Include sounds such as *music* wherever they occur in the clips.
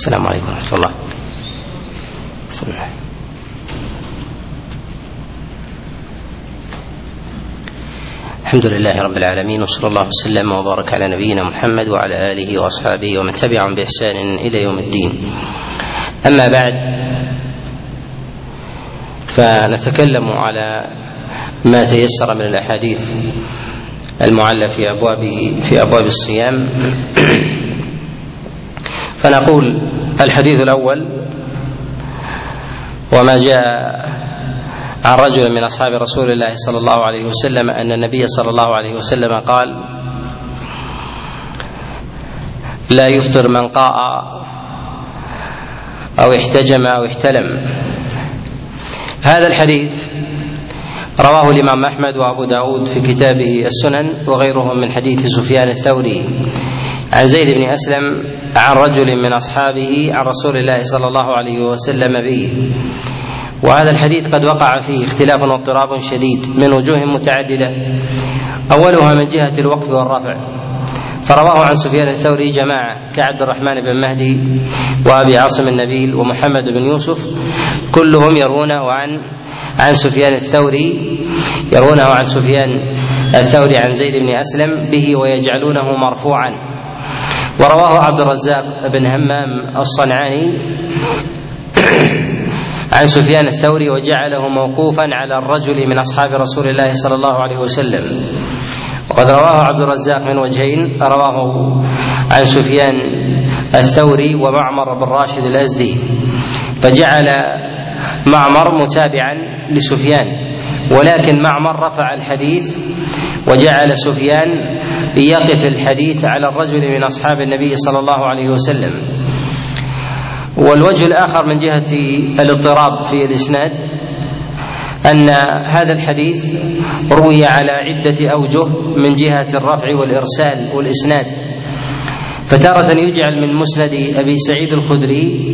السلام عليكم ورحمة الله. الله الحمد لله رب العالمين وصلى الله وسلم وبارك على نبينا محمد وعلى آله وأصحابه ومن تبعهم بإحسان إلى يوم الدين. أما بعد فنتكلم على ما تيسر من الأحاديث المعلة في أبواب في أبواب الصيام. فنقول الحديث الأول وما جاء عن رجل من أصحاب رسول الله صلى الله عليه وسلم أن النبي صلى الله عليه وسلم قال لا يفطر من قاء أو احتجم أو احتلم. هذا الحديث رواه الإمام أحمد وأبو داود في كتابه السنن وغيرهم من حديث سفيان الثوري. عن زيد بن أسلم عن رجل من أصحابه عن رسول الله صلى الله عليه وسلم به. وهذا الحديث قد وقع فيه اختلاف واضطراب شديد من وجوه متعددة. أولها من جهة الوقف والرفع. فرواه عن سفيان الثوري جماعة كعبد الرحمن بن مهدي وأبي عاصم النبيل ومحمد بن يوسف كلهم يروونه عن عن سفيان الثوري يرونه عن سفيان الثوري عن زيد بن أسلم به ويجعلونه مرفوعا. ورواه عبد الرزاق بن همام الصنعاني عن سفيان الثوري وجعله موقوفا على الرجل من أصحاب رسول الله صلى الله عليه وسلم. وقد رواه عبد الرزاق من وجهين رواه عن سفيان الثوري ومعمر بن راشد الأزدي. فجعل معمر متابعا لسفيان. ولكن معمر رفع الحديث وجعل سفيان يقف الحديث على الرجل من أصحاب النبي صلى الله عليه وسلم. والوجه الآخر من جهة الاضطراب في الإسناد أن هذا الحديث روي على عدة أوجه من جهة الرفع والإرسال والإسناد. فتارة يجعل من مسند أبي سعيد الخدري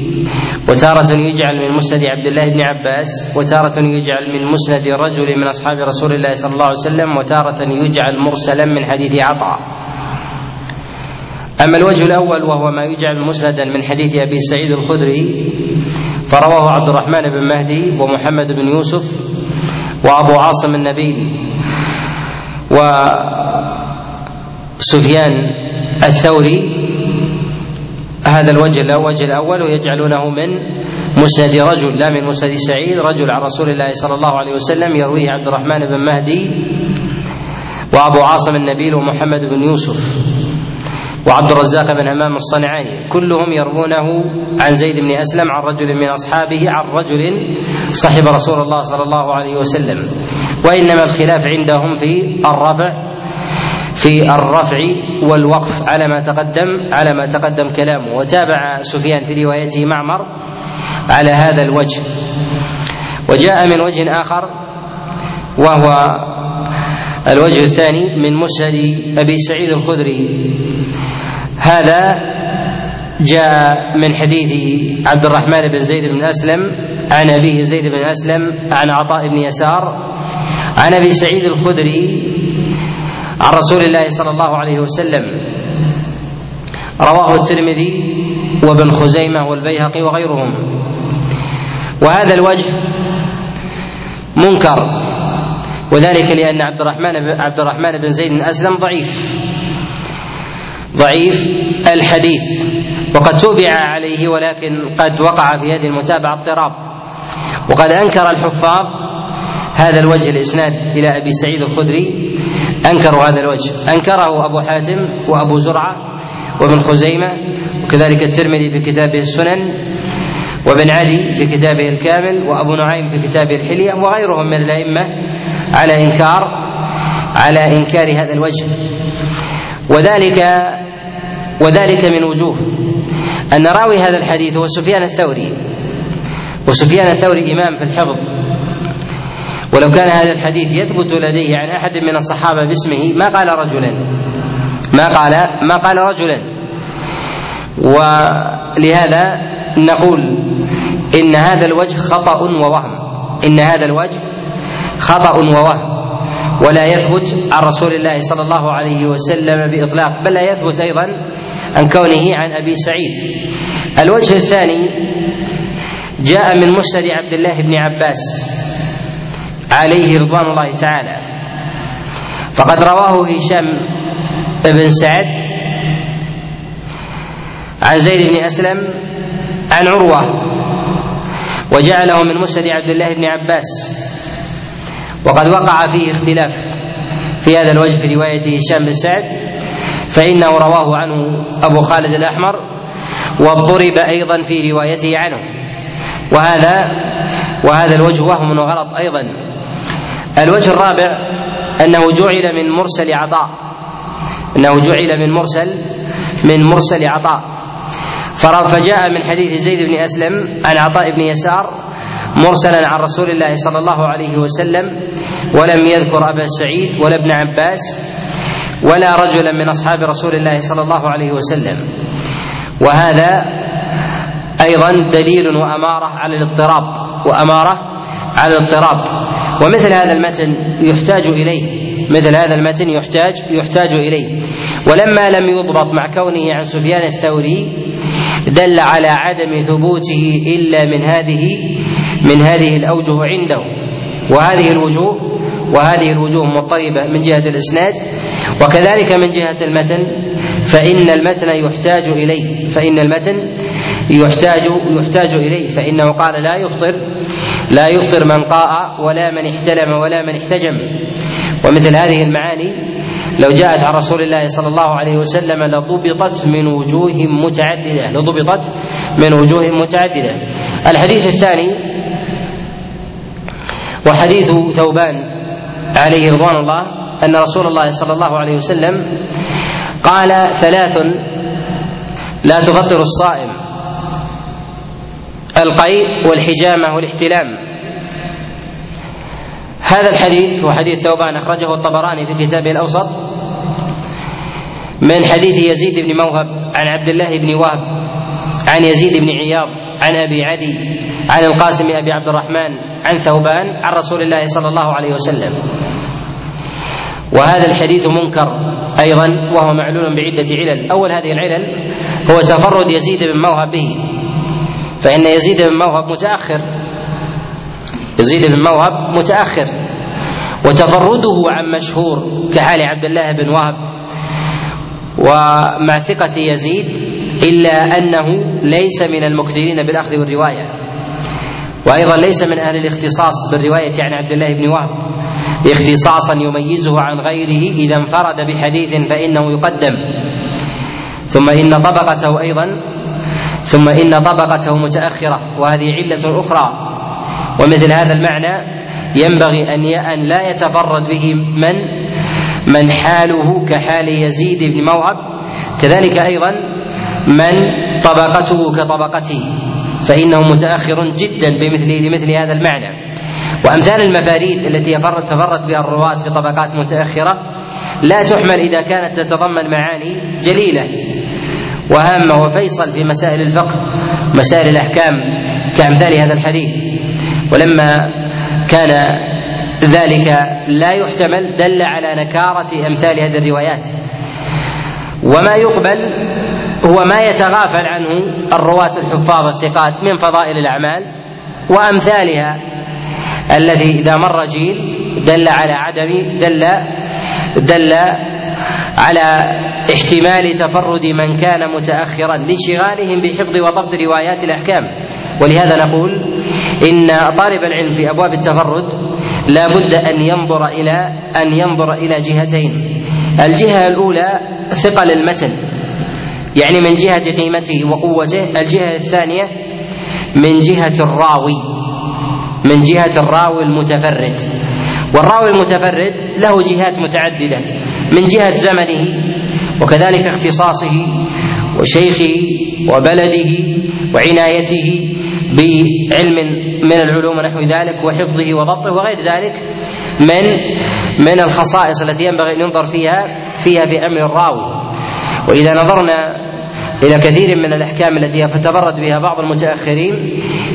وتارة يجعل من مسند عبد الله بن عباس وتارة يجعل من مسند رجل من أصحاب رسول الله صلى الله عليه وسلم وتارة يجعل مرسلا من حديث عطاء. أما الوجه الأول وهو ما يجعل مسندا من حديث أبي سعيد الخدري فرواه عبد الرحمن بن مهدي ومحمد بن يوسف وأبو عاصم النبيل وسفيان الثوري هذا الوجه الوجه الأول ويجعلونه من مسند رجل لا من مسند سعيد رجل عن رسول الله صلى الله عليه وسلم يرويه عبد الرحمن بن مهدي وأبو عاصم النبيل ومحمد بن يوسف وعبد الرزاق بن همام الصنعاني. كلهم يروونه عن زيد بن أسلم عن رجل من أصحابه عن رجل صحب رسول الله صلى الله عليه وسلم. وإنما الخلاف عندهم في الرفع في الرفع والوقف على ما تقدم على ما تقدم كلامه. وتابع سفيان في روايته معمر على هذا الوجه. وجاء من وجه آخر وهو الوجه الثاني من مسند أبي سعيد الخدري. هذا جاء من حديث عبد الرحمن بن زيد بن أسلم عن أبيه زيد بن أسلم عن عطاء بن يسار عن أبي سعيد الخدري عن رسول الله صلى الله عليه وسلم. رواه الترمذي وابن خزيمة والبيهقي وغيرهم. وهذا الوجه منكر. وذلك لأن عبد الرحمن عبد الرحمن بن زيد اسلم ضعيف. ضعيف الحديث. وقد تبع عليه ولكن قد وقع في هذه المتابعة اضطراب. وقد أنكر الحفاظ هذا الوجه الإسناد إلى أبي سعيد الخدري أنكروا هذا الوجه. أنكره أبو حاتم وأبو زرعة وابن خزيمة وكذلك الترمذي في كتابه السنن وابن علي في كتابه الكامل وأبو نعيم في كتابه الحلية وغيرهم من الأئمة على إنكار على إنكار هذا الوجه. وذلك وذلك من وجوه. أن راوي هذا الحديث هو سفيان الثوري. وسفيان الثوري إمام في الحفظ. ولو كان هذا الحديث يثبت لديه عن أحد من الصحابة باسمه ما قال رجلا. ما قال ما قال رجلا. ولهذا نقول إن هذا الوجه خطأ ووهم. إن هذا الوجه خطأ ووهم. ولا يثبت عن رسول الله صلى الله عليه وسلم بإطلاق بل لا يثبت أيضا عن كونه عن أبي سعيد. الوجه الثاني جاء من مسند عبد الله بن عباس. عليه رضوان الله تعالى. فقد رواه هشام بن سعد عن زيد بن أسلم عن عروة وجعله من مسند عبد الله بن عباس. وقد وقع فيه اختلاف في هذا الوجه في رواية هشام بن سعد فإنه رواه عنه أبو خالد الأحمر واضطرب أيضا في روايته عنه. وهذا وهذا الوجه وهم وغلط أيضا. الوجه الرابع أنه جعل من مرسل عطاء. أنه جعل من مرسل من مرسل عطاء. فجاء من حديث زيد بن أسلم عن عطاء بن يسار مرسلا عن رسول الله صلى الله عليه وسلم ولم يذكر أبا سعيد ولا ابن عباس ولا رجلا من أصحاب رسول الله صلى الله عليه وسلم. وهذا أيضا دليل وأمارة على الاضطراب وأمارة على الاضطراب. ومثل هذا المتن يحتاج إليه. مثل هذا المتن يحتاج يحتاج إليه. ولما لم يضبط مع كونه عن سفيان الثوري دل على عدم ثبوته إلا من هذه من هذه الأوجه عنده. وهذه الوجوه وهذه الوجوه مضطربة من جهة الإسناد. وكذلك من جهة المتن فإن المتن يحتاج إليه. فإن المتن يحتاج يحتاج إليه. فإنه قال لا يفطر. لا يفطر من قاء ولا من احتلم ولا من احتجم. ومثل هذه المعاني لو جاءت عن رسول الله صلى الله عليه وسلم لضبطت من وجوه متعددة لضبطت من وجوه متعددة. الحديث الثاني وحديث ثوبان عليه رضوان الله أن رسول الله صلى الله عليه وسلم قال ثلاث لا تفطر الصائم. القيء والحجامة والاحتلام. هذا الحديث هو حديث ثوبان أخرجه الطبراني في كتابه الأوسط من حديث يزيد بن موهب عن عبد الله بن وهب عن يزيد بن عياض عن أبي عدي عن القاسم أبي عبد الرحمن عن ثوبان عن رسول الله صلى الله عليه وسلم. وهذا الحديث منكر أيضا وهو معلول بعدة علل. أول هذه العلل هو تفرد يزيد بن موهب به. فإن يزيد بن موهب متأخر. يزيد بن موهب متأخر. وتفرده عن مشهور كحال عبد الله بن وهب ومع ثقة يزيد إلا أنه ليس من المكثرين بالأخذ والرواية. وأيضا ليس من أهل الاختصاص بالرواية عن عبد الله بن وهب. اختصاصا يميزه عن غيره إذا انفرد بحديث فإنه يقدم. ثم إن طبقته أيضا ثم إن طبقته متأخرة وهذه علة أخرى. ومثل هذا المعنى ينبغي أن أن لا يتفرد به من من حاله كحال يزيد بن موهب كذلك أيضا من طبقته كطبقته فإنه متأخر جدا بمثل لمثل هذا المعنى. وأمثال المفاريد التي يفرد تفرد بها الرواة في طبقات متأخرة لا تحمل إذا كانت تتضمن معاني جليلة. وهامة وفيصل في مسائل الفقه مسائل الأحكام كأمثال هذا الحديث. ولما كان ذلك لا يحتمل دل على نكارة أمثال هذه الروايات. وما يقبل هو ما يتغافل عنه الرواة الحفاظ الثقات من فضائل الأعمال وأمثالها الذي إذا مر جيل دل على عدم دل دل على احتمال تفرد من كان متأخرا لانشغالهم بحفظ وضبط روايات الأحكام. ولهذا نقول إن طالب العلم في أبواب التفرد لا بد أن ينظر إلى أن ينظر إلى جهتين. الجهة الأولى ثقل المتن يعني من جهة قيمته وقوته. الجهة الثانية من جهة الراوي من جهة الراوي المتفرد. والراوي المتفرد له جهات متعددة. من جهة زمنه وكذلك اختصاصه وشيخه وبلده وعنايته بعلم من العلوم نحو ذلك وحفظه وضبطه وغير ذلك من من الخصائص التي ينبغي أن ينظر فيها فيها في أمر الراوي. وإذا نظرنا إلى كثير من الأحكام التي يتفرد بها بعض المتأخرين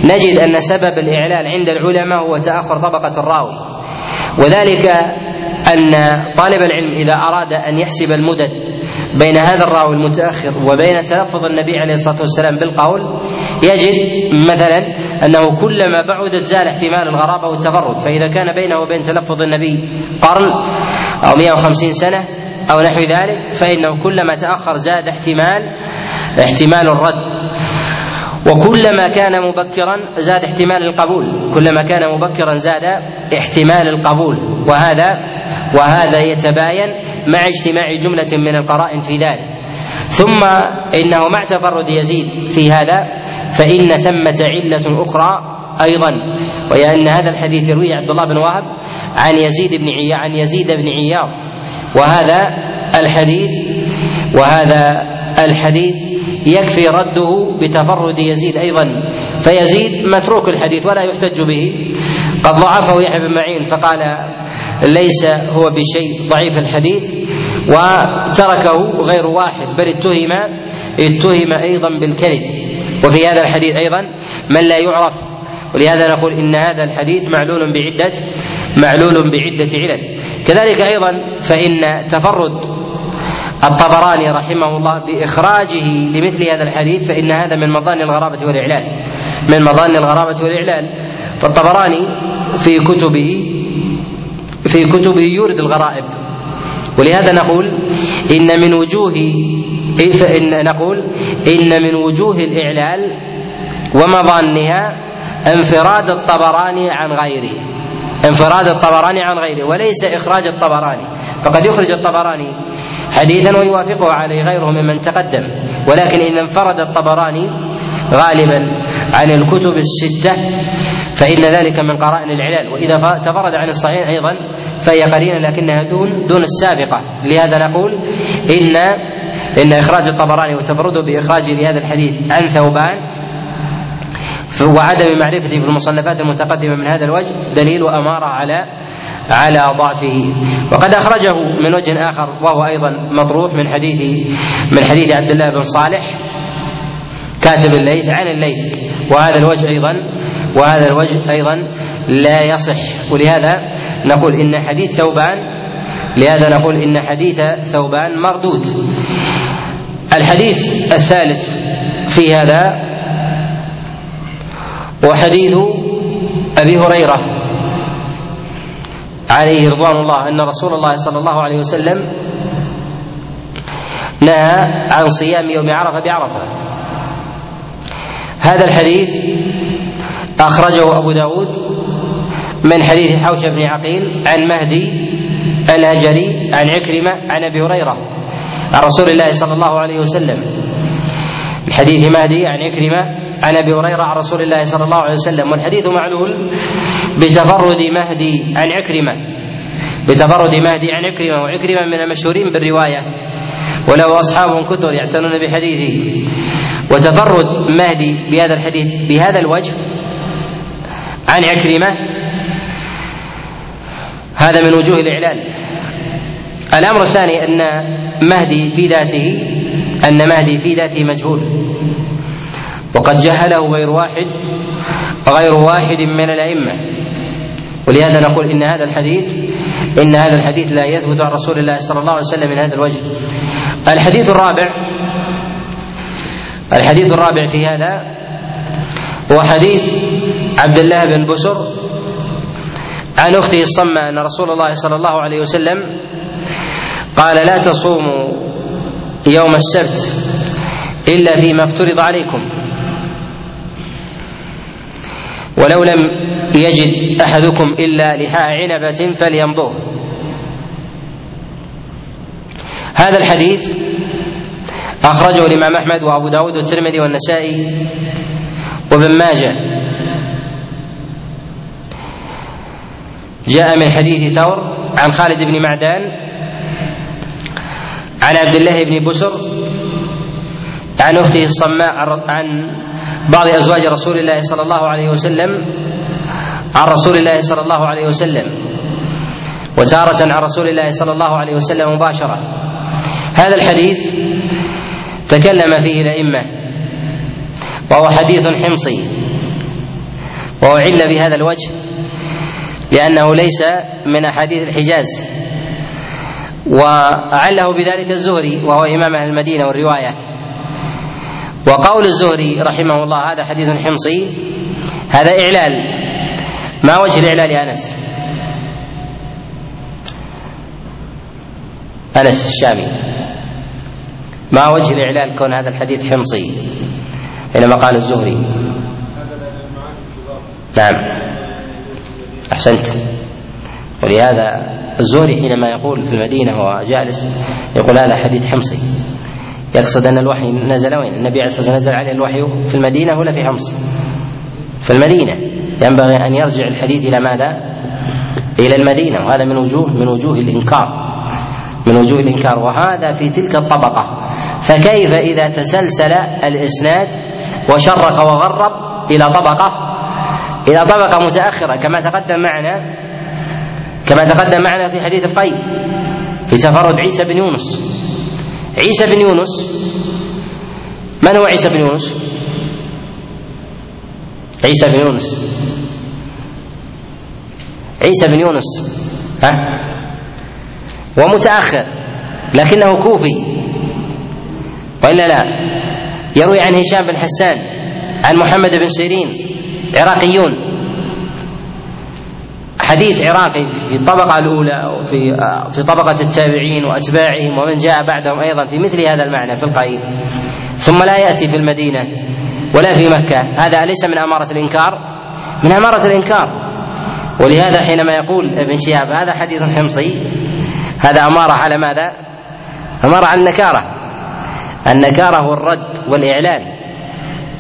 نجد أن سبب الاعلال عند العلماء هو تأخر طبقة الراوي. وذلك أن طالب العلم إذا أراد أن يحسب المدد بين هذا الراوي المتأخر وبين تلفظ النبي عليه الصلاة والسلام بالقول يجد مثلا أنه كلما بعدت زال احتمال الغرابة والتفرد فإذا كان بينه وبين تلفظ النبي قرن أو 150 سنة أو نحو ذلك فإنه كلما تأخر زاد احتمال احتمال الرد. وكلما كان مبكرا زاد احتمال القبول كلما كان مبكرا زاد احتمال القبول وهذا وهذا يتباين مع اجتماع جملة من القرائن في ذلك. ثم إنه مع تفرد يزيد في هذا فإن ثمة علة أخرى أيضا. وهي أن هذا الحديث يرويه عبد الله بن وهب عن يزيد بن عياض عن يزيد بن عياض. وهذا الحديث وهذا الحديث يكفي رده بتفرد يزيد أيضا. فيزيد متروك الحديث ولا يحتج به. قد ضعفه يحيى بن معين فقال ليس هو بشيء ضعيف الحديث وتركه غير واحد بل اتهم اتهم أيضا بالكذب. وفي هذا الحديث أيضا من لا يعرف ولهذا نقول إن هذا الحديث معلول بعدة معلول بعدة علل. كذلك أيضا فإن تفرد الطبراني رحمه الله بإخراجه لمثل هذا الحديث فإن هذا من مظان الغرابة والإعلان من مظان الغرابة والإعلان فالطبراني في كتبه في كتبه يورد الغرائب. ولهذا نقول إن من وجوه فإن نقول إن من وجوه الإعلال ومظانها انفراد الطبراني عن غيره. انفراد الطبراني عن غيره وليس إخراج الطبراني. فقد يخرج الطبراني حديثا ويوافقه عليه غيره ممن تقدم. ولكن إذا انفرد الطبراني غالبا عن الكتب الستة فإن ذلك من قرائن العلال وإذا تفرد عن الصحيح أيضا فهي قرينة لكنها دون دون السابقة. لهذا نقول إن إن إخراج الطبراني وتفرده بإخراجه لهذا الحديث عن ثوبان وعدم معرفته في المصنفات المتقدمة من هذا الوجه دليل وأمارة على على ضعفه. وقد أخرجه من وجه آخر وهو أيضا مطروح من حديث من حديث عبد الله بن صالح كاتب الليث عن الليث. وهذا الوجه أيضا وهذا الوجه أيضا لا يصح. ولهذا نقول إن حديث ثوبان لهذا نقول إن حديث ثوبان مردود. الحديث الثالث في هذا وحديث أبي هريرة عليه رضوان الله أن رسول الله صلى الله عليه وسلم نهى عن صيام يوم عرفة بعرفة. هذا الحديث أخرجه أبو داود من حديث حوشة بن عقيل عن مهدي الهجري عن عكرمة عن أبي هريرة عن رسول الله صلى الله عليه وسلم. من حديث مهدي عن عكرمة عن أبي هريرة عن رسول الله صلى الله عليه وسلم. والحديث معلول بتفرد مهدي عن عكرمة. بتفرد مهدي عن عكرمة وعكرمة من المشهورين بالرواية. وله أصحاب كثر يعتنون بحديثه. وتفرد مهدي بهذا الحديث بهذا الوجه عن عكرمة هذا من وجوه الاعلال الأمر الثاني أن مهدي في ذاته أن مهدي في ذاته مجهول. وقد جهله غير واحد غير واحد من الأئمة. ولهذا نقول إن هذا الحديث إن هذا الحديث لا يثبت عن رسول الله صلى الله عليه وسلم من هذا الوجه. الحديث الرابع الحديث الرابع في هذا هو حديث عبد الله بن بسر عن أخته الصمة أن رسول الله صلى الله عليه وسلم قال لا تصوموا يوم السبت إلا فيما افترض عليكم ولو لم يجد أحدكم إلا لحاء عنبة فليمضوه. هذا الحديث أخرجه الإمام أحمد وأبو داود والترمذي والنسائي وابن ماجه. جاء من حديث ثور عن خالد بن معدان عن عبد الله بن بسر عن أخته الصماء عن بعض أزواج رسول الله صلى الله عليه وسلم عن رسول الله صلى الله عليه وسلم وتارة عن رسول الله صلى الله عليه وسلم مباشرة. هذا الحديث تكلم فيه الأئمة. وهو حديث حمصي. وهو عل بهذا الوجه لأنه ليس من أحاديث الحجاز. وأعله بذلك الزهري وهو إمام أهل المدينة والرواية. وقول الزهري رحمه الله هذا حديث حمصي هذا إعلال. ما وجه الإعلال يا أنس؟ أنس الشامي. ما وجه الإعلال كون هذا الحديث حمصي حينما قال الزهري نعم أحسنت ولهذا الزهري حينما يقول في المدينة وهو جالس يقول هذا حديث حمصي يقصد أن الوحي نزل وين؟ النبي عليه الصلاة والسلام نزل عليه الوحي في المدينة ولا في حمص؟ في المدينة ينبغي أن يرجع الحديث إلى ماذا؟ إلى المدينة وهذا من وجوه من وجوه الإنكار من وجوه الإنكار وهذا في تلك الطبقة. فكيف إذا تسلسل الإسناد وشرق وغرب إلى طبقة؟ إلى طبقة متأخرة كما تقدم معنا كما تقدم معنا في حديث القيم في تفرد عيسى بن يونس. عيسى بن يونس من هو عيسى بن يونس؟ عيسى بن يونس. عيسى بن يونس ها؟ ومتأخر لكنه كوفي. وإلا لا يروي عن هشام بن حسان عن محمد بن سيرين عراقيون. حديث عراقي في الطبقة الأولى وفي في طبقة التابعين وأتباعهم ومن جاء بعدهم أيضا في مثل هذا المعنى في القيم ثم لا يأتي في المدينة ولا في مكة. هذا أليس من أمارة الإنكار. من أمارة الإنكار. ولهذا حينما يقول ابن شهاب هذا حديث حمصي هذا أمارة على ماذا؟ أمارة على النكارة. النكارة هو الرد والإعلان.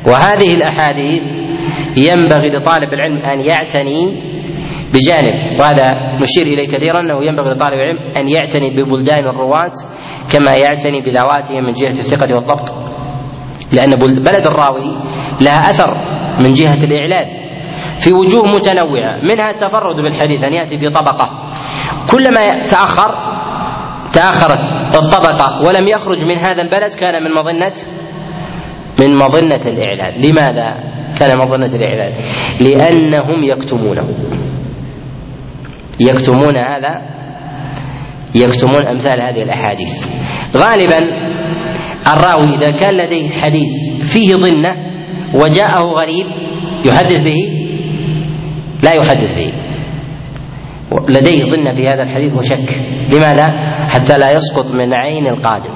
وهذه الأحاديث ينبغي لطالب العلم أن يعتني بجانب وهذا نشير إليه كثيرا أنه ينبغي لطالب العلم أن يعتني ببلدان الرواة كما يعتني بذواتهم من جهة الثقة والضبط. لأن بلد الراوي لها أثر من جهة الإعلان. في وجوه متنوعة منها التفرد بالحديث أن يأتي بطبقة. كلما تأخر تاخرت الطبقه ولم يخرج من هذا البلد كان من مظنة من مظنة الإعلان. لماذا كان مظنة الإعلان؟ لأنهم يكتمونه. يكتمون هذا يكتمون أمثال هذه الأحاديث. غالبا الراوي إذا كان لديه حديث فيه ظنة وجاءه غريب يحدث به؟ لا يحدث به. لديه ظنة في هذا الحديث وشك. لماذا؟ حتى لا يسقط من عين القادم.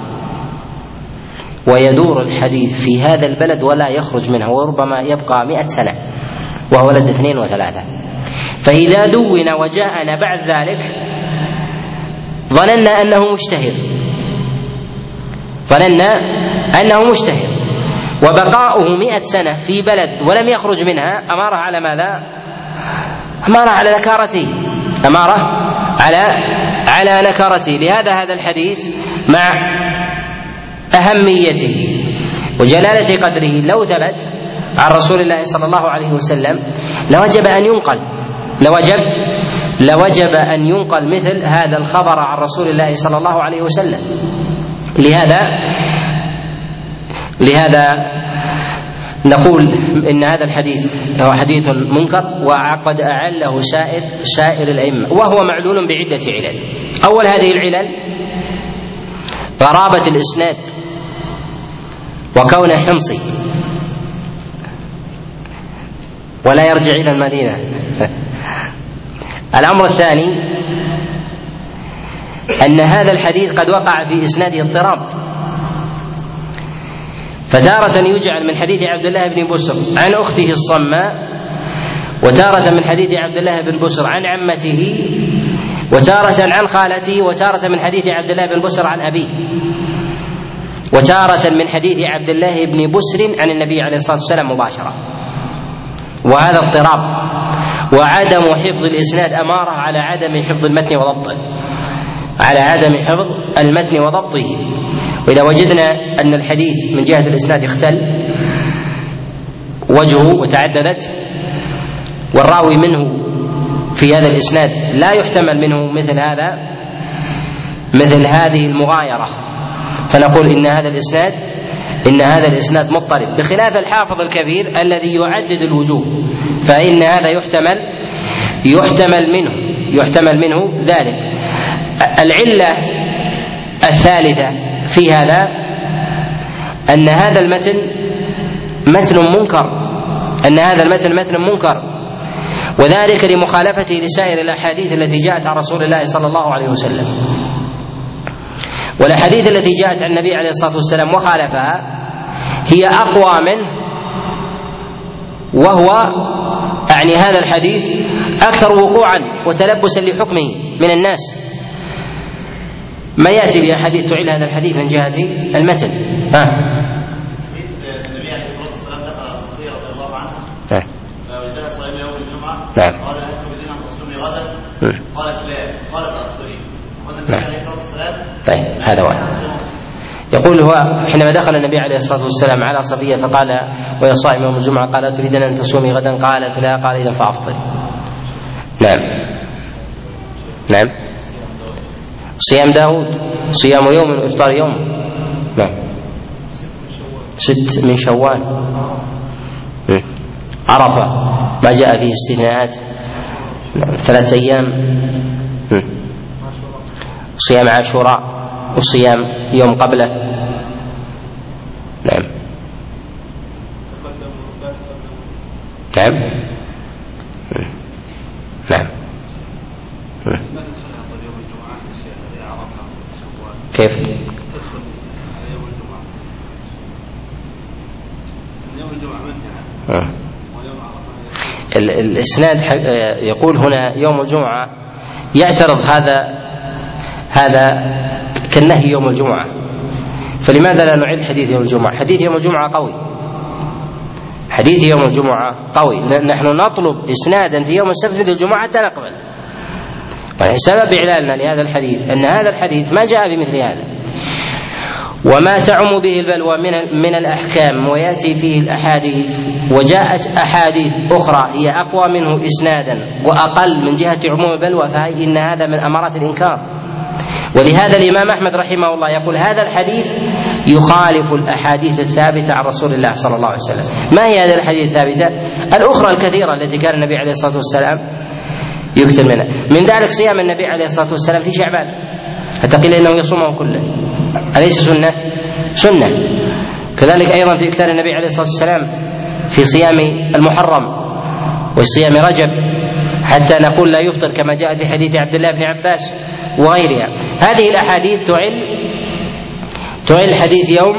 ويدور الحديث في هذا البلد ولا يخرج منه وربما يبقى مئة سنة وهو ولد اثنين وثلاثة. فإذا دون وجاءنا بعد ذلك ظننا أنه مجتهد ظننا أنه مجتهد وبقاؤه مئة سنة في بلد ولم يخرج منها أمارة على ماذا؟ أمارة على نكارته أمارة على على نكارته لهذا هذا الحديث مع أهميته وجلالة قدره. لو ثبت عن رسول الله صلى الله عليه وسلم لوجب أن ينقل. لوجب لوجب أن ينقل مثل هذا الخبر عن رسول الله صلى الله عليه وسلم. لهذا لهذا نقول إن هذا الحديث هو حديث منكر وقد أعله سائر سائر الأئمة وهو معلول بعدة علل. أول هذه العلل غرابة الإسناد وكونه حمصي. ولا يرجع إلى المدينة. *laughs* الأمر الثاني أن هذا الحديث قد وقع في اسناده اضطراب. فتارة يجعل من حديث عبد الله بن بسر عن أخته الصماء وتارة من حديث عبد الله بن بسر عن عمته وتارة عن خالته وتارة من حديث عبد الله بن بسر عن أبيه. وتارة من حديث عبد الله بن بسر عن النبي عليه الصلاة والسلام مباشرة. وهذا اضطراب. وعدم حفظ الإسناد أمارة على عدم حفظ المتن وضبطه. على عدم حفظ المتن وضبطه. وإذا وجدنا أن الحديث من جهة الإسناد اختل وجهه وتعددت والراوي منه في هذا الإسناد لا يحتمل منه مثل هذا مثل هذه المغايرة. فنقول إن هذا الإسناد إن هذا الإسناد مضطرب. بخلاف الحافظ الكبير الذي يعدد الوجوه فإن هذا يحتمل يحتمل منه يحتمل منه ذلك. العلة الثالثة في هذا أن هذا المتن متن منكر أن هذا المتن متن منكر. وذلك لمخالفته لسائر الأحاديث التي جاءت عن رسول الله صلى الله عليه وسلم. والأحاديث التي جاءت عن النبي عليه الصلاة والسلام وخالفها هي أقوى منه وهو أعني هذا الحديث أكثر وقوعا وتلبسا لحكمه من الناس. ما يأتي بأحاديث تعيل هذا الحديث من جهة المتن. ها. النبي عليه الصلاة والسلام صفية رضي الله عنها نعم. صائم يوم الجمعة نعم. قال تصومي غدا؟ قالت لا. قالت افطري والنبي نعم. عليه الصلاة والسلام طيب هذا واحد. يقول هو حينما دخل النبي عليه الصلاة والسلام على صفية فقال وهي صائمه يوم الجمعة قال تريدين أن تصومي غدا؟ قالت لا. قال إذا فأفطري. نعم. نعم. صيام داود صيام يوم وافطار يوم. نعم. ست من شوال. مم. عرفة. ما جاء فيه استثناءات. نعم. ثلاثة أيام. مم. صيام عاشوراء وصيام يوم قبله. نعم. نعم مم. نعم مم. كيف تدخل على يوم الجمعة يوم الجمعة منهي آه. ويوم عرفة ال- الإسناد ح- آه، يقول هنا يوم الجمعة يعترض هذا هذا كالنهي يوم الجمعة. فلماذا لا نعيد حديث يوم الجمعة؟ حديث يوم الجمعة قوي. حديث يوم الجمعة قوي. نحن نطلب إسنادا في يوم السبت مثل الجمعة حتى نقبل. يعني سبب إعلاننا لهذا الحديث أن هذا الحديث ما جاء بمثل هذا. وما تعم به البلوى من من الأحكام ويأتي فيه الأحاديث وجاءت أحاديث أخرى هي أقوى منه إسنادا وأقل من جهة عموم البلوى فهي إن هذا من أمارات الإنكار. ولهذا الإمام أحمد رحمه الله يقول هذا الحديث يخالف الأحاديث الثابتة عن رسول الله صلى الله عليه وسلم. ما هي هذه الأحاديث الثابتة؟ الأخرى الكثيرة التي كان النبي عليه الصلاة والسلام يكثر منها من ذلك صيام النبي عليه الصلاة والسلام في شعبان. حتى قيل إنه يصومه كله. أليس سنة؟ سنة. كذلك أيضا في اكثار النبي عليه الصلاة والسلام في صيام المحرم وصيام رجب. حتى نقول لا يفطر كما جاء في حديث عبد الله بن عباس وغيرها. هذه الأحاديث تعل تعل حديث يوم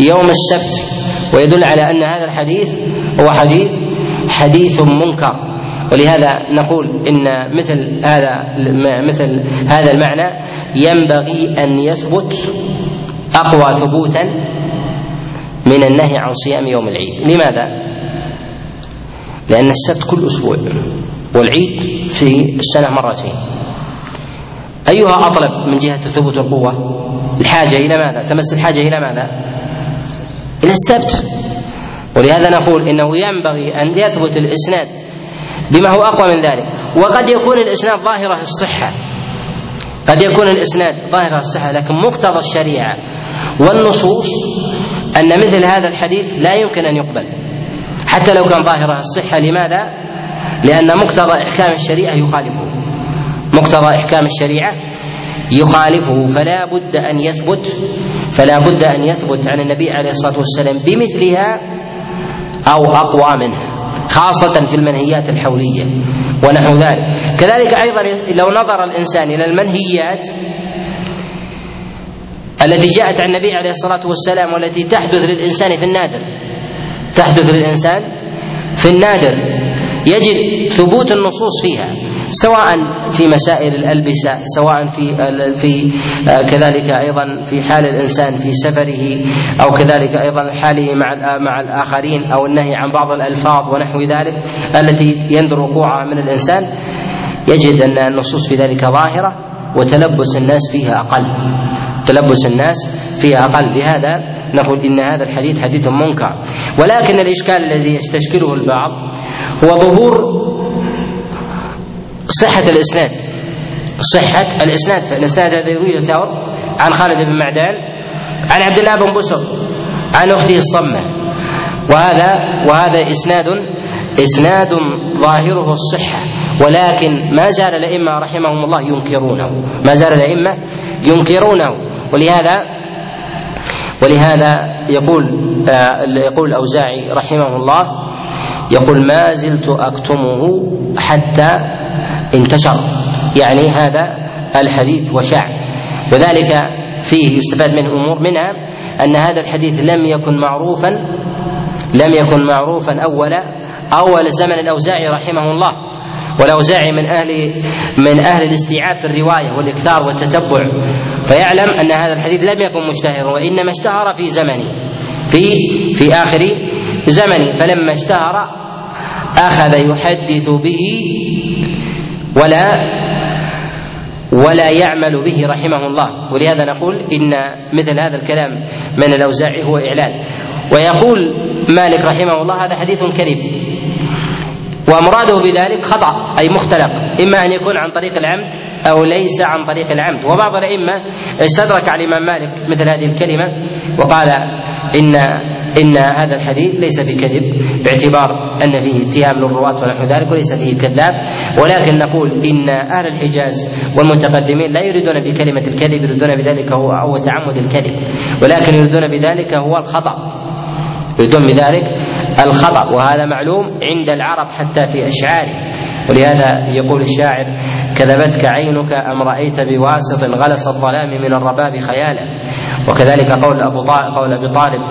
يوم السبت ويدل على أن هذا الحديث هو حديث حديث منكر. ولهذا نقول إن مثل هذا مثل هذا المعنى ينبغي أن يثبت أقوى ثبوتا من النهي عن صيام يوم العيد. لماذا؟ لأن السبت كل أسبوع والعيد في السنة مرتين. أيها أطلب من جهة ثبوت القوه الحاجة إلى ماذا؟ تمس الحاجة إلى ماذا؟ إلى السبت. ولهذا نقول إنه ينبغي أن يثبت الإسناد بما هو أقوى من ذلك. وقد يكون الإسناد ظاهرة الصحة. قد يكون الإسناد ظاهرة الصحة لكن مقتضى الشريعة والنصوص أن مثل هذا الحديث لا يمكن أن يقبل. حتى لو كان ظاهرة الصحة لماذا؟ لأن مقتضى إحكام الشريعة يخالفه. مقتضى إحكام الشريعة يخالفه. فلا بد أن يثبت فلا بد أن يثبت عن النبي عليه الصلاة والسلام بمثلها أو أقوى منها. خاصة في المنهيات الحولية ونحو ذلك. كذلك أيضا لو نظر الإنسان إلى المنهيات التي جاءت عن النبي عليه الصلاة والسلام والتي تحدث للإنسان في النادر. تحدث للإنسان في النادر. يجد ثبوت النصوص فيها. سواء في مسائل الألبسة سواء في في كذلك أيضا في حال الإنسان في سفره أو كذلك أيضا حاله مع مع الآخرين أو النهي عن بعض الألفاظ ونحو ذلك التي يندر وقوعها من الإنسان يجد أن النصوص في ذلك ظاهرة وتلبس الناس فيها أقل. تلبس الناس فيها أقل. لهذا نقول إن هذا الحديث حديث منكر. ولكن الإشكال الذي يستشكله البعض هو ظهور صحة الإسناد. صحة الإسناد. فالإسناد الذي يرويه ثور عن خالد بن معدان عن عبد الله بن بسر عن أخته الصمة. وهذا وهذا إسناد إسناد ظاهره الصحة. ولكن ما زال الأئمة رحمهم الله ينكرونه. ما زال الأئمة ينكرونه. ولهذا ولهذا يقول آه، يقول الأوزاعي رحمه الله يقول ما زلت أكتمه حتى انتشر. يعني هذا الحديث وشاع وذلك فيه يستفاد منه أمور منها أن هذا الحديث لم يكن معروفا لم يكن معروفا أول أول زمن الأوزاعي رحمه الله. والأوزاعي من أهل من أهل الاستيعاب في الرواية والإكثار والتتبع. فيعلم أن هذا الحديث لم يكن مشتهرا وإنما اشتهر في زمنه في في آخر زمنه فلما اشتهر أخذ يحدث به ولا ولا يعمل به رحمه الله. ولهذا نقول إن مثل هذا الكلام من الأوزاعي هو إعلان. ويقول مالك رحمه الله هذا حديث كذب. ومراده بذلك خطأ أي مختلق. إما أن يكون عن طريق العمد أو ليس عن طريق العمد. وبعض الأئمة استدرك على الإمام مالك مثل هذه الكلمة وقال إن إن هذا الحديث ليس بكذب باعتبار أن فيه اتهام للرواة ونحو ذلك وليس فيه كذاب ولكن نقول إن أهل الحجاز والمتقدمين لا يريدون بكلمة الكذب يريدون بذلك هو هو تعمد الكذب ولكن يريدون بذلك هو الخطأ. يريدون بذلك الخطأ وهذا معلوم عند العرب حتى في أشعاره ولهذا يقول الشاعر كذبتك عينك أم رأيت بواسط غلس الظلام من الرباب خيالا؟ وكذلك قول أبو قول أبي طالب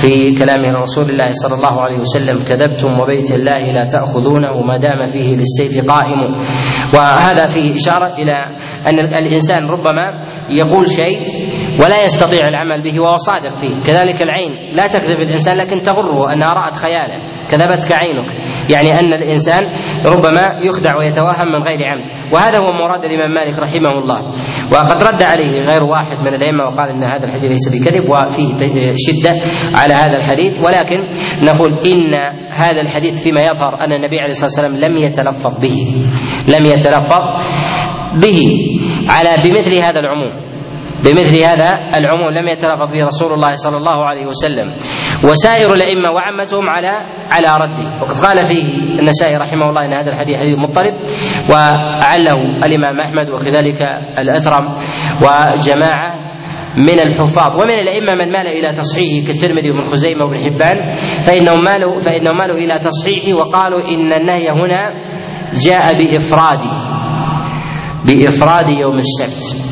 في كلامه رسول الله صلى الله عليه وسلم كذبتم وبيت الله لا تأخذونه ما دام فيه للسيف قائم. وهذا فيه إشارة إلى أن الإنسان ربما يقول شيء ولا يستطيع العمل به وهو صادق فيه. كذلك العين لا تكذب الإنسان لكن تغره أنها رأت خيالا. كذبتك عينك. يعني أن الإنسان ربما يخدع ويتوهم من غير عمد. وهذا هو مراد الإمام مالك رحمه الله. وقد رد عليه غير واحد من الأئمة وقال أن هذا الحديث ليس بكذب وفيه شدة على هذا الحديث. ولكن نقول إن هذا الحديث فيما يظهر أن النبي عليه الصلاة والسلام لم يتلفظ به. لم يتلفظ به على بمثل هذا العموم. بمثل هذا العموم لم يتلفظ به رسول الله صلى الله عليه وسلم. وسائر الأئمة وعمتهم على على رده وقد قال فيه النسائي رحمه الله إن هذا الحديث حديث مضطرب. وعله الإمام أحمد وكذلك الأثرم وجماعة من الحفاظ. ومن الأئمة من مال إلى تصحيحه كالترمذي وابن خزيمة وابن حبان. فإنهم مالوا فإنهم مالوا إلى تصحيحه وقالوا إن النهي هنا جاء بافراد بإفراد يوم السبت.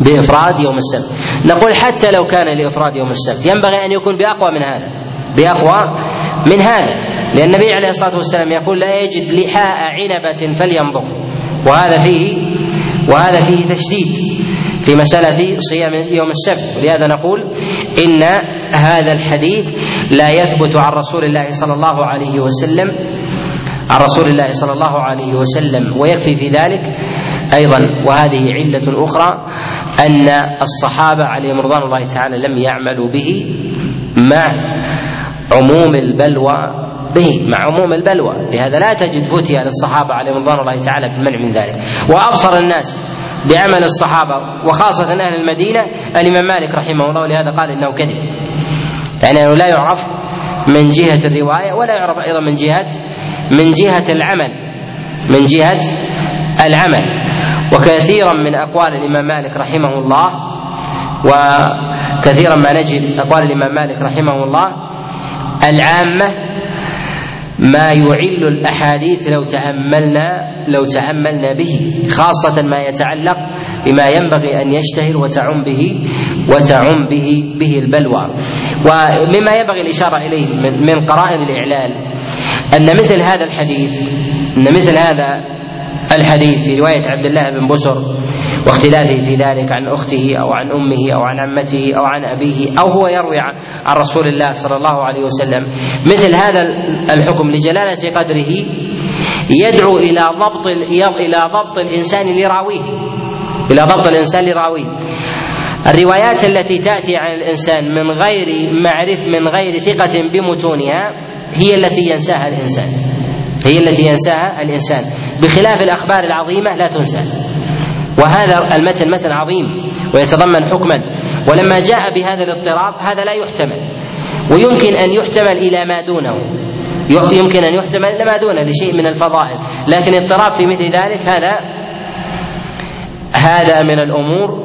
بإفراد يوم السبت. نقول حتى لو كان لإفراد يوم السبت. ينبغي أن يكون بأقوى من هذا. بأقوى من هذا. لأن النبي عليه الصلاة والسلام يقول لا يجد لحاء عنبة فلينظر. وهذا فيه وهذا فيه تشديد في مسألة صيام يوم السبت. ولهذا نقول إن هذا الحديث لا يثبت عن رسول الله صلى الله عليه وسلم عن رسول الله صلى الله عليه وسلم. ويكفي في ذلك أيضا. وهذه علة أخرى. أن الصحابة عليهم رضوان الله تعالى لم يعملوا به مع عموم البلوى به مع عموم البلوى. لهذا لا تجد فتية للصحابة عليهم رضوان الله تعالى بالمنع من ذلك. وأبصر الناس بعمل الصحابة وخاصة أهل المدينة الإمام مالك رحمه الله ولهذا قال إنه كذب. يعني أنه لا يعرف من جهة الرواية ولا يعرف أيضا من جهة من جهة العمل من جهة العمل. وكثيرا من أقوال الإمام مالك رحمه الله وكثيرا ما نجد أقوال الإمام مالك رحمه الله. العامة ما يعل الأحاديث لو تأملنا لو تأملنا به خاصة ما يتعلق بما ينبغي أن يشتهر وتعم به وتعم به به البلوى. ومما ينبغي الإشارة إليه من قرائن الإعلال أن مثل هذا الحديث أن مثل هذا الحديث في رواية عبد الله بن بسر واختلافه في ذلك عن أخته أو عن أمه أو عن عمته أو عن أبيه أو هو يروي عن رسول الله صلى الله عليه وسلم. مثل هذا الحكم لجلالة قدره يدعو إلى ضبط إلى ضبط الإنسان لراويه. إلى ضبط الإنسان لراويه. الروايات التي تأتي عن الإنسان من غير معرف من غير ثقة بمتونها هي التي ينساها الإنسان. هي التي ينساها الإنسان. بخلاف الأخبار العظيمة لا تنسى. وهذا المتن متن عظيم ويتضمن حكما. ولما جاء بهذا الاضطراب هذا لا يحتمل. ويمكن أن يحتمل إلى ما دونه. يمكن أن يحتمل إلى ما دونه لشيء من الفضائل. لكن اضطراب في مثل ذلك هذا هذا من الأمور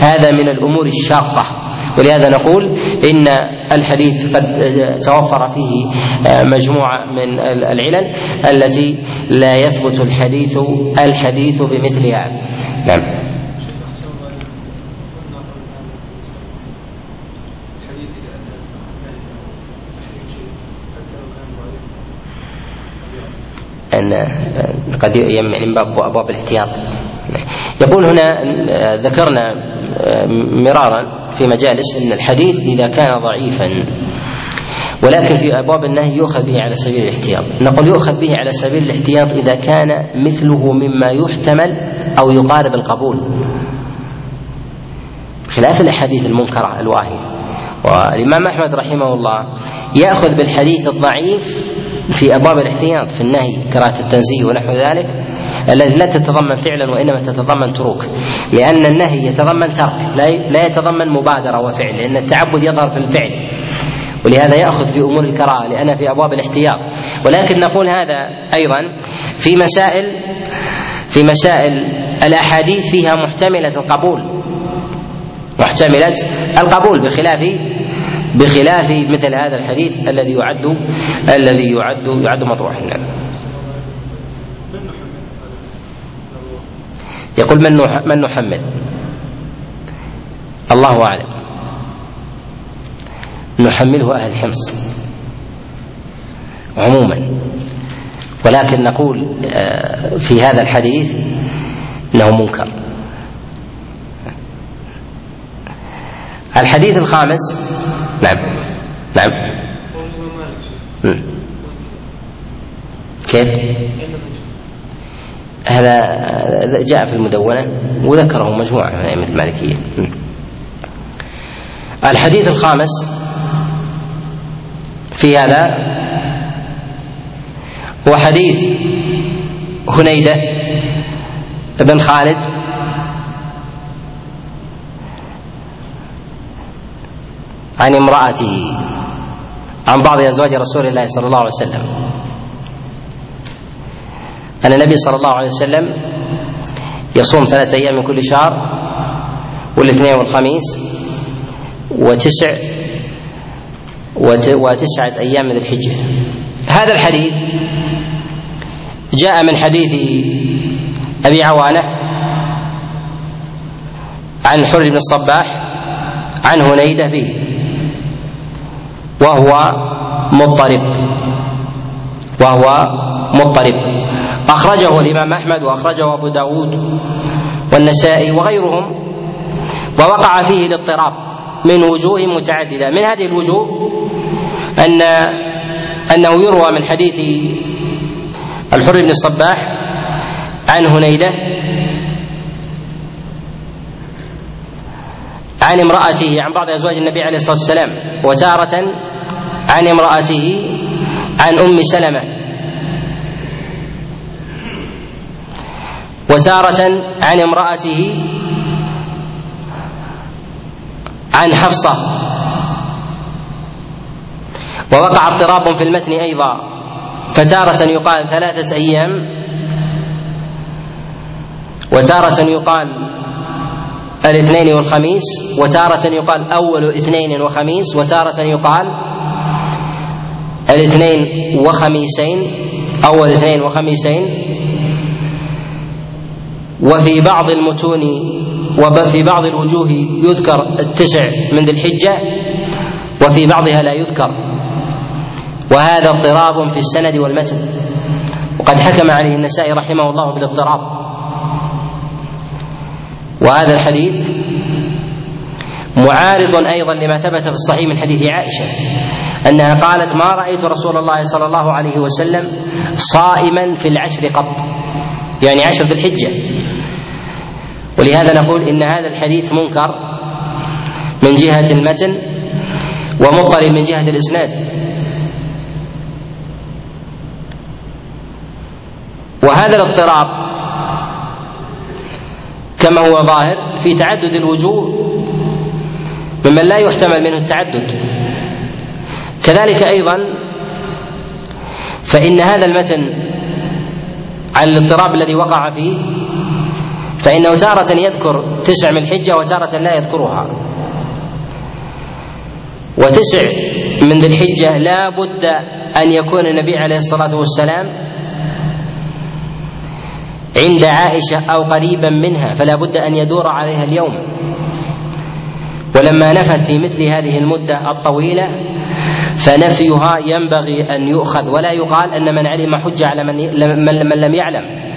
هذا من الأمور الشاقة. ولهذا نقول إن الحديث قد توفر فيه مجموعة من العلل التي لا يثبت الحديث الحديث بمثلها. نعم. أن قد يعني من باب أبواب الاحتياط. يقول هنا ذكرنا مرارا في مجالس أن الحديث إذا كان ضعيفا. ولكن في أبواب النهي يؤخذ به على سبيل الاحتياط. نقول يؤخذ به على سبيل الاحتياط إذا كان مثله مما يحتمل أو يقارب القبول. خلاف الأحاديث المنكرة الواهية. والإمام أحمد رحمه الله يأخذ بالحديث الضعيف في أبواب الاحتياط في النهي كراهه التنزيه ونحو ذلك. الذي لا تتضمن فعلا وإنما تتضمن تروك لأن النهي يتضمن ترك لا يتضمن مبادرة وفعل لأن التعبد يظهر في الفعل. ولهذا يأخذ في أمور الكراهة لانها في أبواب الاحتياط. ولكن نقول هذا أيضا في مسائل في مسائل الأحاديث فيها محتملة القبول. محتملة القبول بخلاف بخلاف مثل هذا الحديث الذي يعد الذي يعد يعد مطروحا. نعم يقول من من نحمل الله أعلم. نحمله أهل الحمص عموما. ولكن نقول آه، في هذا الحديث إنه منكر. الحديث الخامس نعم نعم. كيف؟ هذا جاء في المدونة وذكره مجموعة من أئمة المالكية. الحديث الخامس في هذا هو حديث هنيدة بن خالد عن امرأته عن بعض أزواج رسول الله صلى الله عليه وسلم. أن النبي صلى الله عليه وسلم يصوم ثلاثة أيام من كل شهر والاثنين والخميس وتسع وتسعة أيام من الحجة. هذا الحديث جاء من حديث أبي عوانة عن حر بن الصباح عن هنيدة به وهو مضطرب وهو مضطرب. أخرجه الإمام أحمد وأخرجه أبو داود والنسائي وغيرهم ووقع فيه الاضطراب من وجوه متعددة. من هذه الوجوه أن أنه يروى من حديث الحر بن الصباح عن هنيدة عن امرأته عن بعض أزواج النبي عليه الصلاة والسلام وتارة عن امرأته عن أم سلمة. وتارة عن امرأته عن حفصة. ووقع اضطراب في المتن أيضا. فتارة يقال ثلاثة أيام. وتارة يقال الاثنين والخميس. وتارة يقال أول اثنين وخميس. وتارة يقال الاثنين وخميسين. أول اثنين وخميسين. وفي بعض المتون وفي بعض الوجوه يذكر التسع من ذي الحجة وفي بعضها لا يذكر. وهذا اضطراب في السند والمتن. وقد حكم عليه النسائي رحمه الله بالاضطراب. وهذا الحديث معارض أيضا لما ثبت في الصحيح من حديث عائشة أنها قالت ما رأيت رسول الله صلى الله عليه وسلم صائما في العشر قط. يعني عشر ذي الحجة. ولهذا نقول إن هذا الحديث منكر من جهة المتن ومضطرب من جهة الإسناد. وهذا الاضطراب كما هو ظاهر في تعدد الوجوه ممن لا يحتمل منه التعدد. كذلك أيضا فإن هذا المتن على الاضطراب الذي وقع فيه فإنه تارة يذكر تسع من الحجة وتارة لا يذكرها. وتسع من ذي الحجة لا بد أن يكون النبي عليه الصلاة والسلام عند عائشة أو قريبا منها فلا بد أن يدور عليها اليوم. ولما نفت في مثل هذه المدة الطويلة فنفيها ينبغي أن يؤخذ ولا يقال أن من علم حجة على من, من لم يعلم.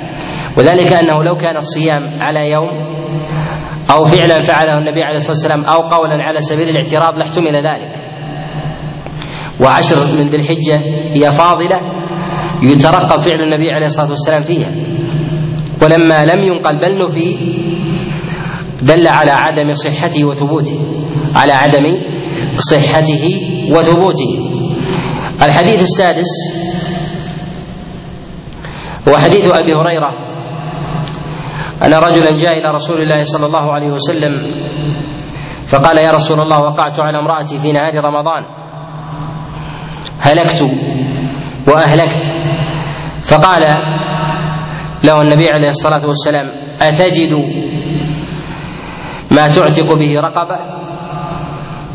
وذلك أنه لو كان الصيام على يوم أو فعلا فعله النبي عليه الصلاة والسلام أو قولا على سبيل الاعتراض لاحتمل ذلك. وعشر من ذي الحجة هي فاضلة يترقب فعل النبي عليه الصلاة والسلام فيها. ولما لم ينقل بل نفي دل على عدم صحته وثبوته على عدم صحته وثبوته. الحديث السادس هو حديث أبي هريرة ان رجلا جاء إلى رسول الله صلى الله عليه وسلم فقال يا رسول الله وقعت على امرأتي في نهار رمضان. هلكت وأهلكت. فقال له النبي عليه الصلاة والسلام أتجد ما تعتق به رقبة؟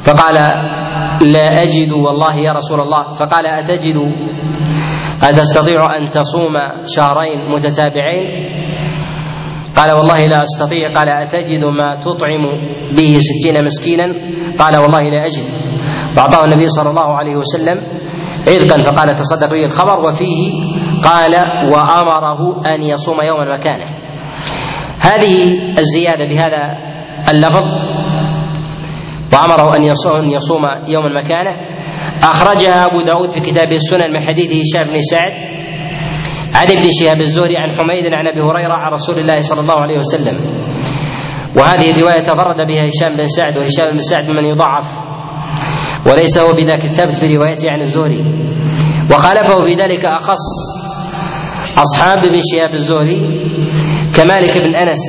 فقال لا أجد والله يا رسول الله. فقال أتجد؟ أتستطيع أن تصوم شهرين متتابعين؟ قال والله لا أستطيع. قال أتجد ما تطعم به ستين مسكينا؟ قال والله لا أجد. فأعطاه النبي صلى الله عليه وسلم عذقا فقال تصدق به الخبر. وفيه قال وأمره أن يصوم يوما مكانه هذه الزيادة بهذا اللفظ وأمره أن يصوم يوما مكانه أخرجها أبو داود في كتابه السنن من حديث هشام بن سعد. عن ابن شهاب الزهري عن حميد عن أبي هريرة عن رسول الله صلى الله عليه وسلم. وهذه الرواية تفرد بها هشام بن سعد وهشام بن سعد من يضعف. وليس هو بذاك الثبت في روايته عن الزهري. وخالفه في ذلك أخص أصحاب ابن شهاب الزهري كمالك بن أنس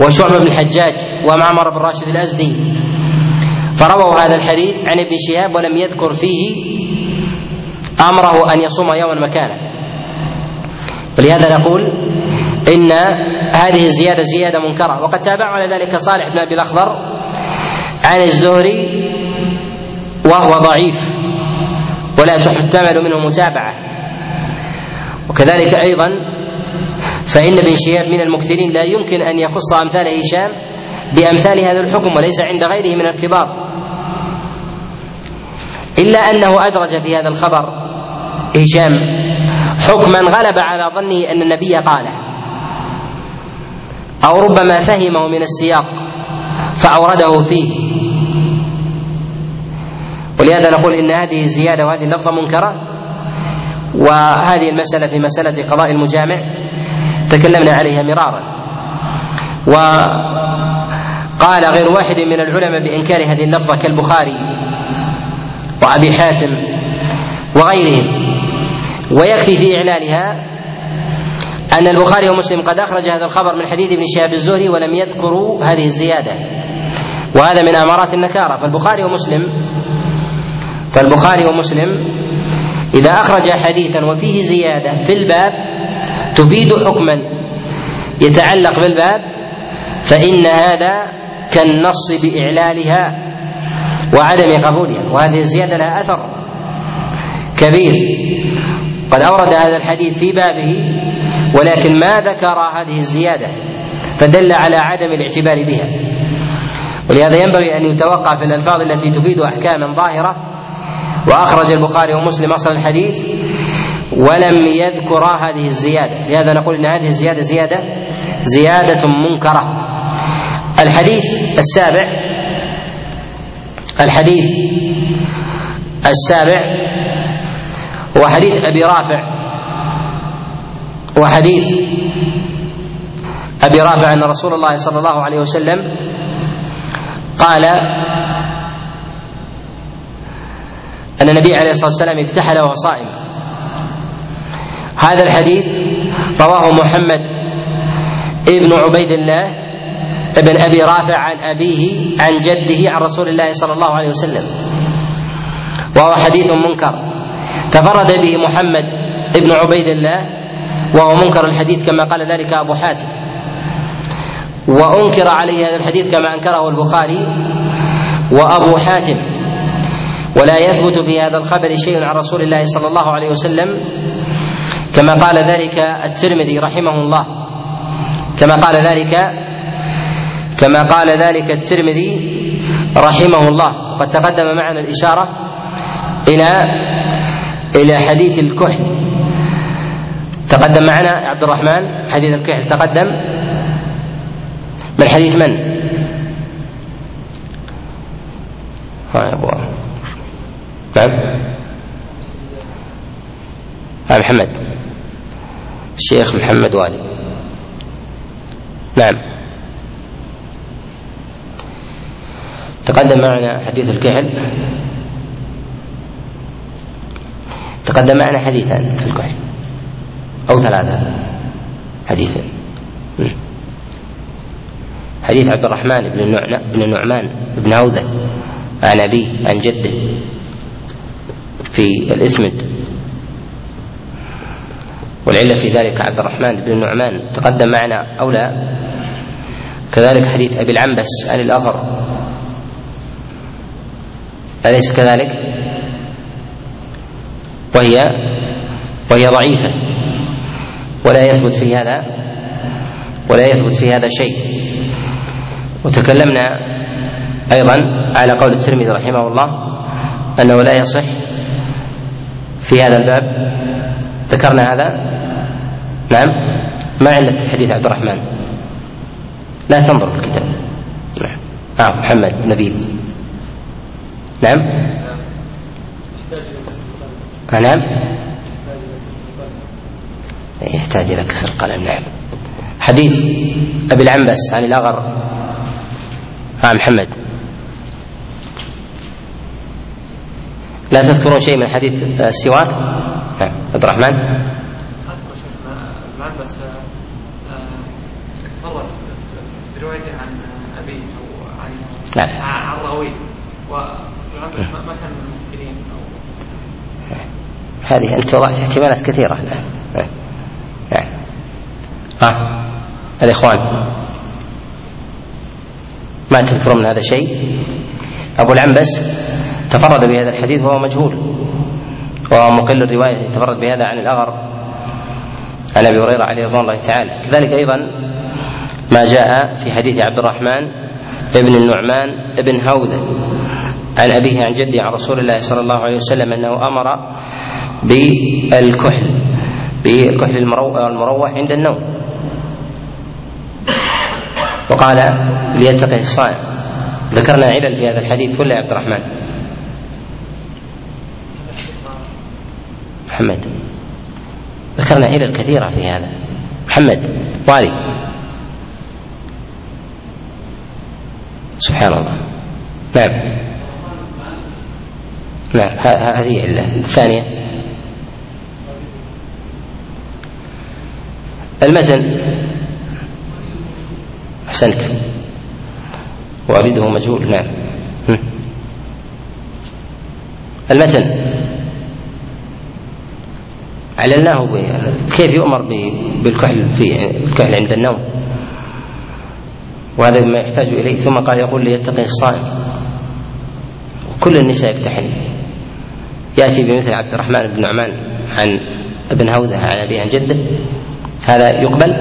وشعبة بن الحجاج ومعمر بن راشد الأزدي. فرووا هذا الحديث عن ابن شهاب ولم يذكر فيه أمره أن يصوم يوما مكانه ولهذا نقول إن هذه الزيادة زيادة منكرة. وقد تابع على ذلك صالح بن أبي الأخضر عن الزهري وهو ضعيف ولا تحتمل منه متابعة. وكذلك أيضا فإن ابن شهاب من المكثرين لا يمكن أن يخص أمثال هشام بأمثال هذا الحكم وليس عند غيره من الكبار. إلا أنه أدرج في هذا الخبر هشام حكما غلب على ظنه أن النبي قاله. أو ربما فهمه من السياق فأورده فيه. ولهذا نقول إن هذه الزيادة وهذه اللفظة منكرة. وهذه المسألة في مسألة قضاء المجامع. تكلمنا عليها مرارا. وقال غير واحد من العلماء بإنكار هذه اللفظة كالبخاري وأبي حاتم وغيرهم. ويكفي في إعلانها أن البخاري ومسلم قد أخرج هذا الخبر من حديث ابن شهاب الزهري ولم يذكروا هذه الزيادة. وهذا من أمارات النكارة. فالبخاري ومسلم فالبخاري ومسلم إذا أخرج حديثا وفيه زيادة في الباب تفيد حكما يتعلق بالباب فإن هذا كالنص بإعلالها وعدم قبولها. وهذه الزيادة لها أثر كبير. قد أورد هذا الحديث في بابه ولكن ما ذكر هذه الزيادة فدل على عدم الاعتبار بها. ولهذا ينبغي أن يتوقع في الألفاظ التي تفيد أحكاما ظاهرة وأخرج البخاري ومسلم أصل الحديث ولم يذكرا هذه الزيادة. لهذا نقول أن هذه الزيادة زيادة زيادة منكرة. الحديث السابع الحديث السابع هو حديث أبي رافع. وحديث أبي رافع أن رسول الله صلى الله عليه وسلم قال أن النبي عليه الصلاة والسلام اكتحل وهو صائم. هذا الحديث رواه محمد ابن عبيد الله ابن أبي رافع عن أبيه عن جده عن رسول الله صلى الله عليه وسلم. وهو حديث منكر. تفرد به محمد ابن عبيد الله وهو منكر الحديث كما قال ذلك أبو حاتم. وأنكر عليه هذا الحديث كما أنكره البخاري وأبو حاتم. ولا يثبت في هذا الخبر شيء عن رسول الله صلى الله عليه وسلم كما قال ذلك الترمذي رحمه الله. كما قال ذلك كما قال ذلك الترمذي رحمه الله. وقد تقدم معنا الإشارة إلى إلى حديث الكحل. تقدم معنا عبد الرحمن حديث الكحل. تقدم. من حديث من؟ ها يا أبو. نعم. محمد. الشيخ محمد والي. نعم. تقدم معنا حديث الكحل. تقدم معنا حديثان في الكحل أو ثلاثة حديثا. حديث عبد الرحمن بن بن النعمان بن هوذة عن أبيه عن جده في الإسمد والعلة في ذلك عبد الرحمن بن النعمان تقدم معنا أو لا؟ كذلك حديث أبي العنبس عن الأغر أليس كذلك؟ وهي وهي ضعيفة. ولا يثبت في هذا ولا يثبت في هذا شيء. وتكلمنا أيضا على قول الترمذي رحمه الله أنه لا يصح في هذا الباب. ذكرنا هذا؟ نعم. ما علة حديث عبد الرحمن؟ لا تنظر في الكتاب. نعم. آه محمد نبيل. نعم. نعم. يحتاج إلى كسر القلم نعم. حديث أبي العنبس عن الأغر. ها محمد. لا تذكرون شيء من حديث السواك؟ نعم عبد الرحمن. شيخنا العنبس تفرد بروايته عن أبيه أو عن. عن راويه والعنبس ما- ما كان من المسكرين أو هذه أنت وضعت احتمالات كثيرة الآن. نعم ها؟ الإخوان. ما تذكرون من هذا شيء؟ أبو العنبس تفرد بهذا الحديث وهو مجهول. وهو مقل الرواية تفرد بهذا عن الأغر عن أبي هريرة عليه رضوان الله تعالى. كذلك أيضا ما جاء في حديث عبد الرحمن ابن النعمان ابن هوذة عن أبيه عن جده عن رسول الله صلى الله عليه وسلم أنه أمر بالكحل بالكحل المرو- المروح عند النوم. وقال ليتقه الصائم. ذكرنا علل في هذا الحديث كله يا عبد الرحمن؟ محمد. ذكرنا علل كثيرة في هذا. محمد والي سبحان الله. نعم. نعم هذه الثانية. المتن أحسنت. وأريده مجهول. نعم. المتن عللناه كيف يؤمر بالكحل في الكحل عند النوم. وهذا مما يحتاج إليه. ثم قال يقول ليتقي الصائم. كل النساء يكتحل يأتي بمثل عبد الرحمن بن نعمان عن ابن هوذة عن أبي عن جده. هذا يقبل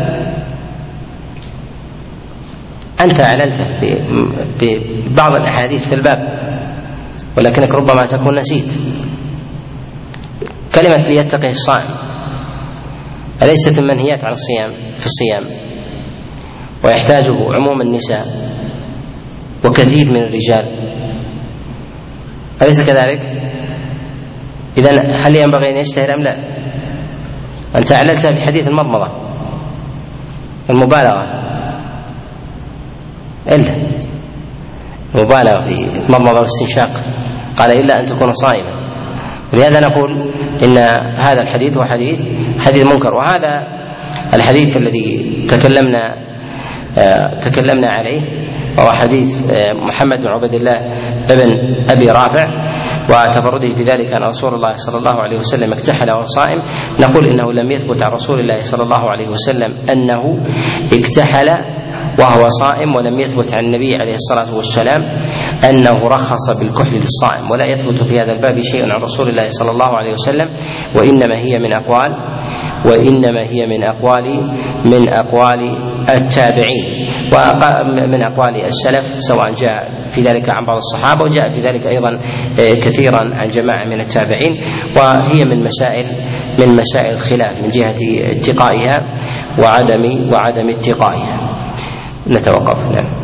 أنت عللته ب- ببعض الأحاديث في الباب ولكنك ربما تكون نسيت كلمة ليتقي الصائم أليست من منهيات عن الصيام في الصيام ويحتاجه عموم النساء وكثير من الرجال أليس كذلك؟ إذا هل ينبغي أن يشتهر أم لا؟ أنت أعلنت في حديث المضمضة المبالغة. إلا المبالغة في المضمضة والاستنشاق. قال إلا أن تكون صائما. ولهذا نقول إن هذا الحديث هو حديث حديث منكر. وهذا الحديث الذي تكلمنا آه، تكلمنا عليه وهو حديث آه، محمد بن عبد الله ابن أبي رافع. وتفرده في ذلك أن رسول الله صلى الله عليه وسلم اكتحل وهو صائم نقول إنه لم يثبت عن رسول الله صلى الله عليه وسلم أنه اكتحل وهو صائم ولم يثبت عن النبي عليه الصلاة والسلام أنه رخص بالكحل للصائم ولا يثبت في هذا الباب شيء عن رسول الله صلى الله عليه وسلم وإنما هي من أقوال وإنما هي من أقوال من أقوال التابعين ومن أقوال السلف سواء جاء في ذلك عن بعض الصحابة وجاء في ذلك أيضا آه، كثيرا عن جماعة من التابعين وهي من مسائل من مسائل الخلاف من جهة اتقائها وعدم وعدم اتقائها. نتوقف. نعم.